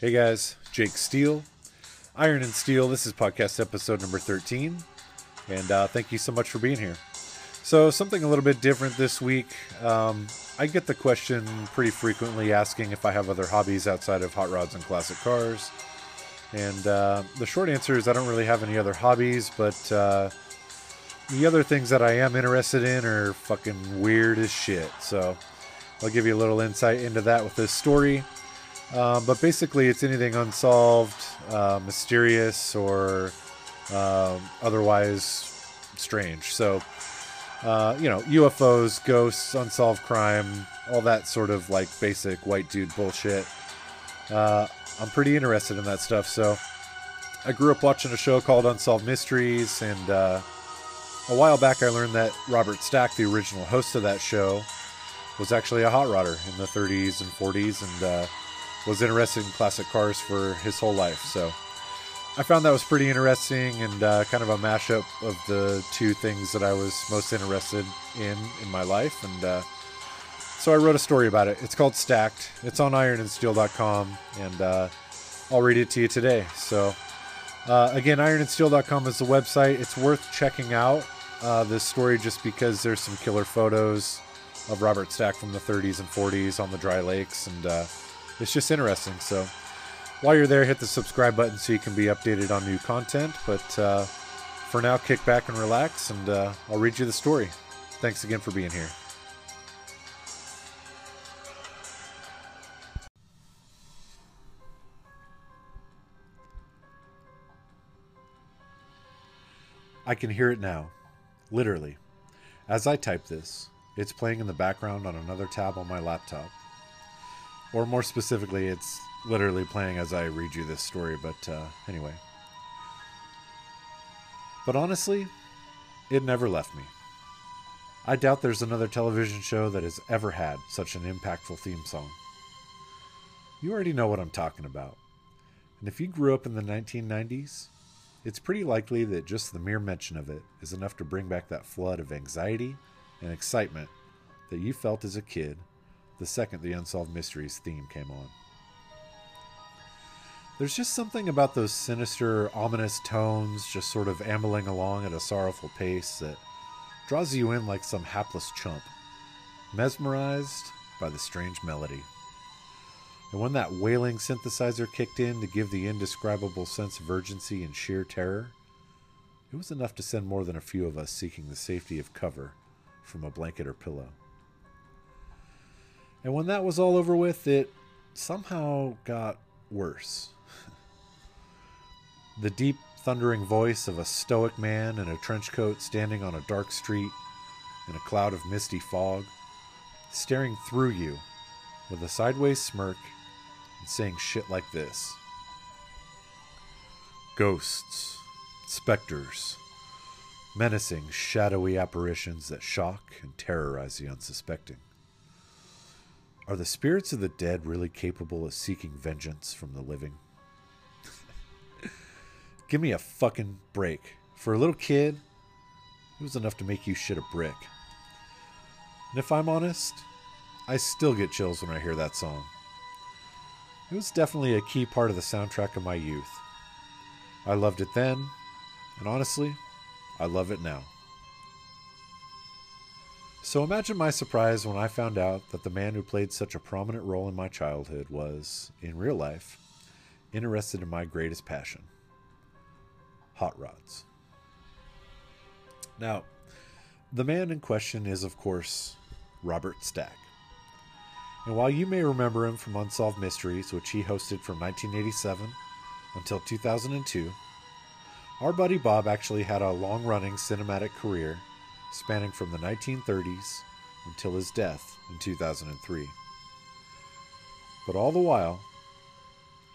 Hey guys, Jake Steele, Iron and Steel. This is podcast episode number 13, and uh, thank you so much for being here. So, something a little bit different this week. Um, I get the question pretty frequently asking if I have other hobbies outside of hot rods and classic cars. And uh, the short answer is I don't really have any other hobbies, but uh, the other things that I am interested in are fucking weird as shit. So, I'll give you a little insight into that with this story. Um, but basically, it's anything unsolved, uh, mysterious, or um, otherwise strange. So, uh, you know, UFOs, ghosts, unsolved crime, all that sort of like basic white dude bullshit. Uh, I'm pretty interested in that stuff. So, I grew up watching a show called Unsolved Mysteries, and uh, a while back I learned that Robert Stack, the original host of that show, was actually a hot rodder in the 30s and 40s, and uh, was interested in classic cars for his whole life. So I found that was pretty interesting and uh, kind of a mashup of the two things that I was most interested in in my life. And uh, so I wrote a story about it. It's called Stacked. It's on ironandsteel.com, and uh, I'll read it to you today. So uh, again, ironandsteel.com is the website. It's worth checking out uh, this story just because there's some killer photos of Robert Stack from the 30s and 40s on the dry lakes and uh, it's just interesting. So while you're there, hit the subscribe button so you can be updated on new content. But uh, for now, kick back and relax, and uh, I'll read you the story. Thanks again for being here. I can hear it now, literally. As I type this, it's playing in the background on another tab on my laptop. Or more specifically, it's literally playing as I read you this story, but uh, anyway. But honestly, it never left me. I doubt there's another television show that has ever had such an impactful theme song. You already know what I'm talking about. And if you grew up in the 1990s, it's pretty likely that just the mere mention of it is enough to bring back that flood of anxiety and excitement that you felt as a kid the second the Unsolved Mysteries theme came on. There's just something about those sinister, ominous tones just sort of ambling along at a sorrowful pace that draws you in like some hapless chump, mesmerized by the strange melody. And when that wailing synthesizer kicked in to give the indescribable sense of urgency and sheer terror, it was enough to send more than a few of us seeking the safety of cover from a blanket or pillow. And when that was all over with, it somehow got worse. the deep, thundering voice of a stoic man in a trench coat standing on a dark street in a cloud of misty fog, staring through you with a sideways smirk and saying shit like this Ghosts, specters, menacing, shadowy apparitions that shock and terrorize the unsuspecting. Are the spirits of the dead really capable of seeking vengeance from the living? Give me a fucking break. For a little kid, it was enough to make you shit a brick. And if I'm honest, I still get chills when I hear that song. It was definitely a key part of the soundtrack of my youth. I loved it then, and honestly, I love it now. So imagine my surprise when I found out that the man who played such a prominent role in my childhood was, in real life, interested in my greatest passion hot rods. Now, the man in question is, of course, Robert Stack. And while you may remember him from Unsolved Mysteries, which he hosted from 1987 until 2002, our buddy Bob actually had a long running cinematic career spanning from the 1930s until his death in 2003. But all the while,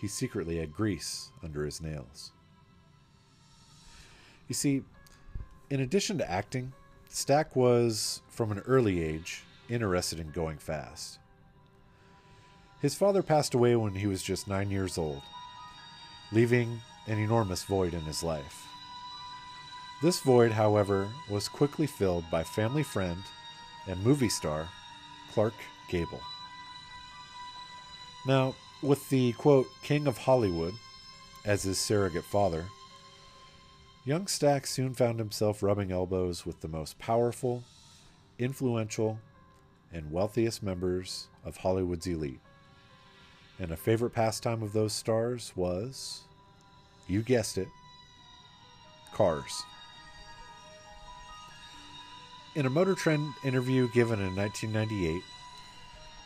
he secretly had grease under his nails. You see, in addition to acting, Stack was, from an early age, interested in going fast. His father passed away when he was just nine years old, leaving an enormous void in his life. This void, however, was quickly filled by family friend and movie star Clark Gable. Now, with the quote King of Hollywood as his surrogate father, young Stack soon found himself rubbing elbows with the most powerful, influential, and wealthiest members of Hollywood's elite. And a favorite pastime of those stars was, you guessed it, cars. In a Motor Trend interview given in 1998,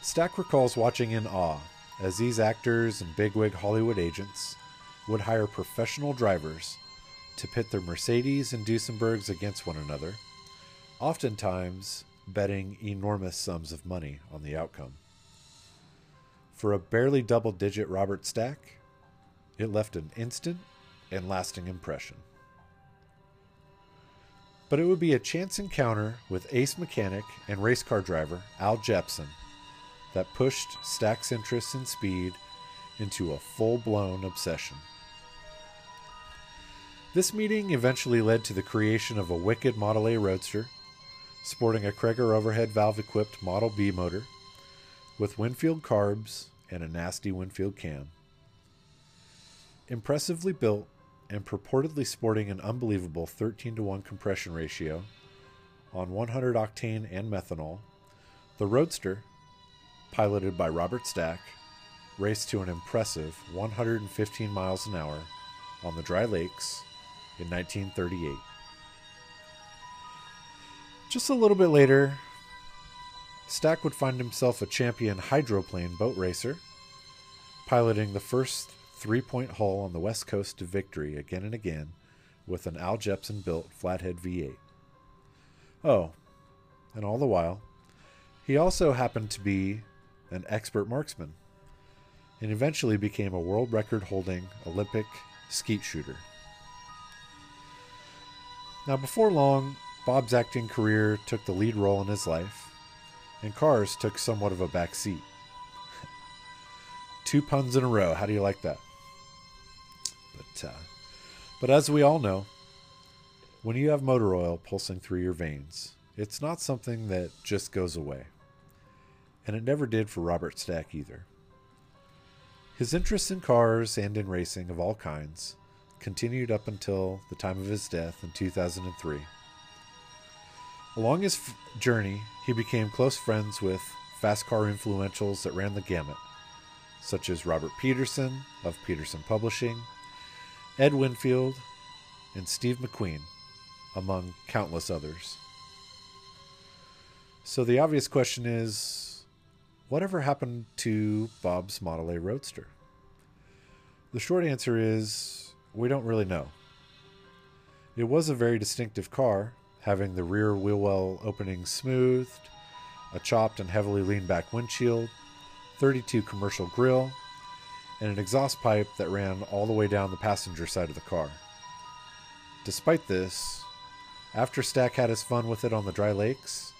Stack recalls watching in awe as these actors and bigwig Hollywood agents would hire professional drivers to pit their Mercedes and Duesenbergs against one another, oftentimes betting enormous sums of money on the outcome. For a barely double digit Robert Stack, it left an instant and lasting impression. But it would be a chance encounter with ace mechanic and race car driver Al Jepson that pushed Stack's interest in speed into a full blown obsession. This meeting eventually led to the creation of a wicked Model A Roadster, sporting a Cragar overhead valve equipped Model B motor, with Winfield carbs and a nasty Winfield cam. Impressively built, and purportedly sporting an unbelievable 13 to 1 compression ratio on 100 octane and methanol, the Roadster, piloted by Robert Stack, raced to an impressive 115 miles an hour on the dry lakes in 1938. Just a little bit later, Stack would find himself a champion hydroplane boat racer, piloting the first three point hull on the west coast to victory again and again with an Al Jepson built flathead V8. Oh, and all the while, he also happened to be an expert marksman and eventually became a world record holding Olympic skeet shooter. Now, before long, Bob's acting career took the lead role in his life, and Cars took somewhat of a back seat. Two puns in a row. How do you like that? But, as we all know, when you have motor oil pulsing through your veins, it's not something that just goes away. And it never did for Robert Stack either. His interest in cars and in racing of all kinds continued up until the time of his death in 2003. Along his f- journey, he became close friends with fast car influentials that ran the gamut, such as Robert Peterson of Peterson Publishing, Ed Winfield, and Steve McQueen, among countless others. So the obvious question is whatever happened to Bob's Model A Roadster? The short answer is we don't really know. It was a very distinctive car, having the rear wheel well opening smoothed, a chopped and heavily leaned back windshield, 32 commercial grille, and an exhaust pipe that ran all the way down the passenger side of the car. Despite this, after Stack had his fun with it on the dry lakes,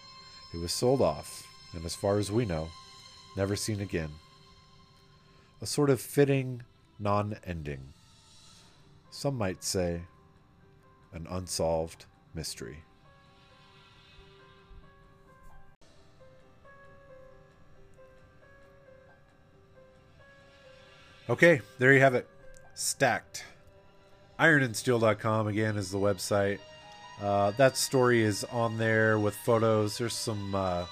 it was sold off, and as far as we know, never seen again. A sort of fitting non ending. Some might say an unsolved mystery. Okay, there you have it. Stacked. Ironandsteel.com again is the website. Uh, that story is on there with photos. There's some uh,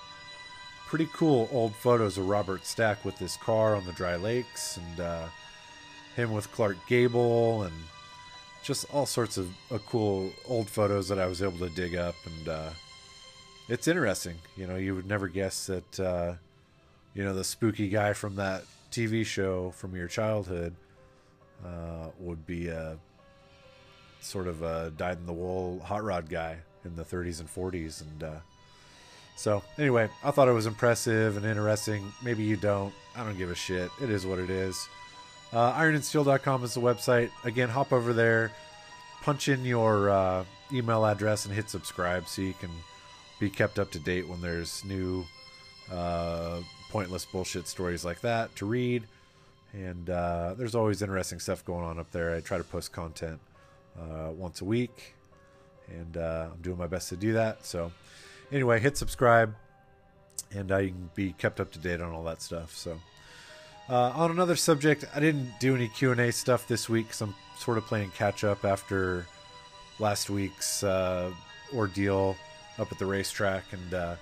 pretty cool old photos of Robert Stack with this car on the dry lakes and uh, him with Clark Gable and just all sorts of uh, cool old photos that I was able to dig up. And uh, it's interesting. You know, you would never guess that, uh, you know, the spooky guy from that TV show from your childhood uh, would be a sort of a dyed in the wool hot rod guy in the 30s and 40s. And uh, so, anyway, I thought it was impressive and interesting. Maybe you don't. I don't give a shit. It is what it is. Uh, ironandsteel.com is the website. Again, hop over there, punch in your uh, email address, and hit subscribe so you can be kept up to date when there's new uh, pointless bullshit stories like that to read. And uh, there's always interesting stuff going on up there. I try to post content uh, once a week, and uh, I'm doing my best to do that. So, anyway, hit subscribe, and uh, you can be kept up to date on all that stuff. So, Uh, on another subject, I didn't do any Q and A stuff this week because I'm sort of playing catch up after last week's uh, ordeal up at the racetrack. And uh,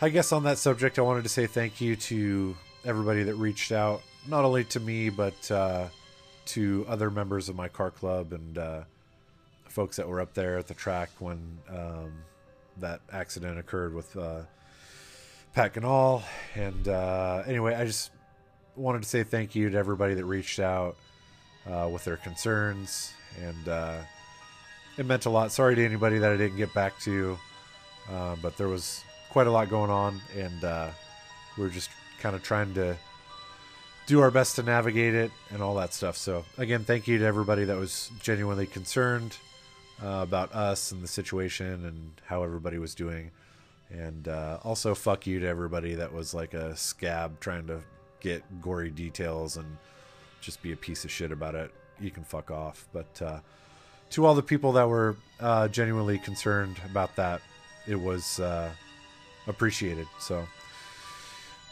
I guess on that subject, I wanted to say thank you to everybody that reached out, not only to me but uh, to other members of my car club and uh, folks that were up there at the track when um, that accident occurred with uh, Pat Ganal. And anyway, I just wanted to say thank you to everybody that reached out uh, with their concerns, and uh, it meant a lot. Sorry to anybody that I didn't get back to, uh, but there was quite a lot going on, and uh, we are just kind of trying to do our best to navigate it and all that stuff. So again, thank you to everybody that was genuinely concerned uh, about us and the situation and how everybody was doing. And uh, also, fuck you to everybody that was like a scab trying to get gory details and just be a piece of shit about it, you can fuck off. But uh, to all the people that were uh, genuinely concerned about that, it was uh, appreciated. So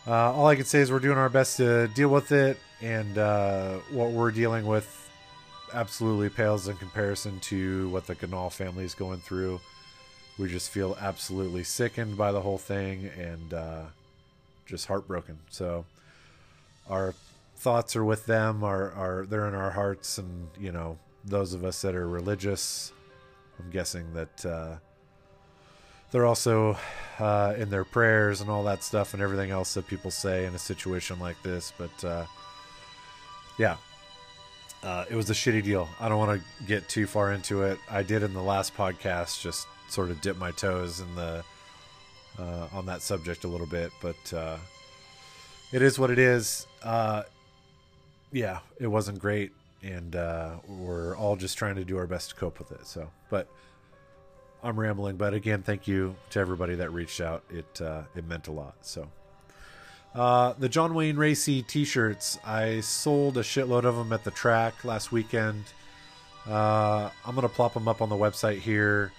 uh, all I can say is we're doing our best to deal with it, and uh, what we're dealing with absolutely pales in comparison to what the Ganal family is going through. We just feel absolutely sickened by the whole thing and uh, just heartbroken. So our thoughts are with them are are they're in our hearts and you know those of us that are religious i'm guessing that uh, they're also uh, in their prayers and all that stuff and everything else that people say in a situation like this but uh, yeah uh, it was a shitty deal i don't want to get too far into it i did in the last podcast just sort of dip my toes in the uh, on that subject a little bit but uh, it is what it is. Uh, yeah, it wasn't great, and we're all just trying to do our best to cope with it. So, but I'm rambling. But again, thank you to everybody that reached out. It uh, it meant a lot. So. Uh, the John Wayne Racy T-shirts. I sold a shitload of them at the track last weekend. Uh, I'm gonna plop them up on the website here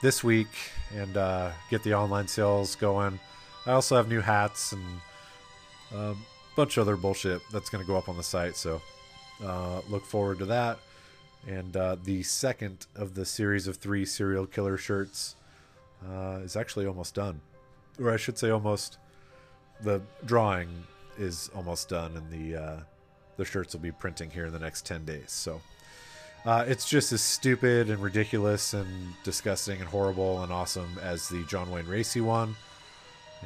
this week and uh, get the online sales going. I also have new hats and a um, bunch of other bullshit that's to go up on the site. So uh, look forward to that. And uh, the second of the series of three serial killer shirts uh, is actually almost done, or I should say, almost. The drawing is almost done, and the uh, the shirts will be printing here in the next ten days. So. Uh, it's just as stupid and ridiculous and disgusting and horrible and awesome as the John Wayne Racy one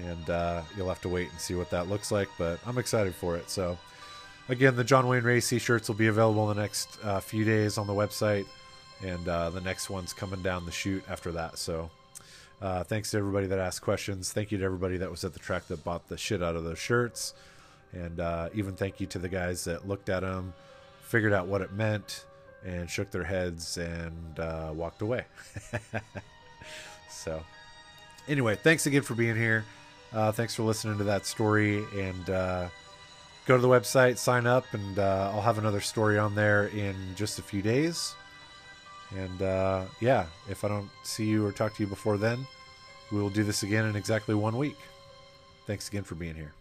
and uh, you'll have to wait and see what that looks like. But I'm excited for it. So, again, the John Wayne Racy shirts will be available in the next uh, few days on the website, and uh, the next one's coming down the chute after that. So, uh, thanks to everybody that asked questions. Thank you to everybody that was at the track that bought the shit out of those shirts, and uh, even thank you to the guys that looked at them, figured out what it meant, and shook their heads and uh, walked away. so, anyway, thanks again for being here. Uh, thanks for listening to that story. And go to the website, sign up, and uh, I'll have another story on there in just a few days. And uh, yeah, if I don't see you or talk to you before then, we will do this again in exactly one week. Thanks again for being here.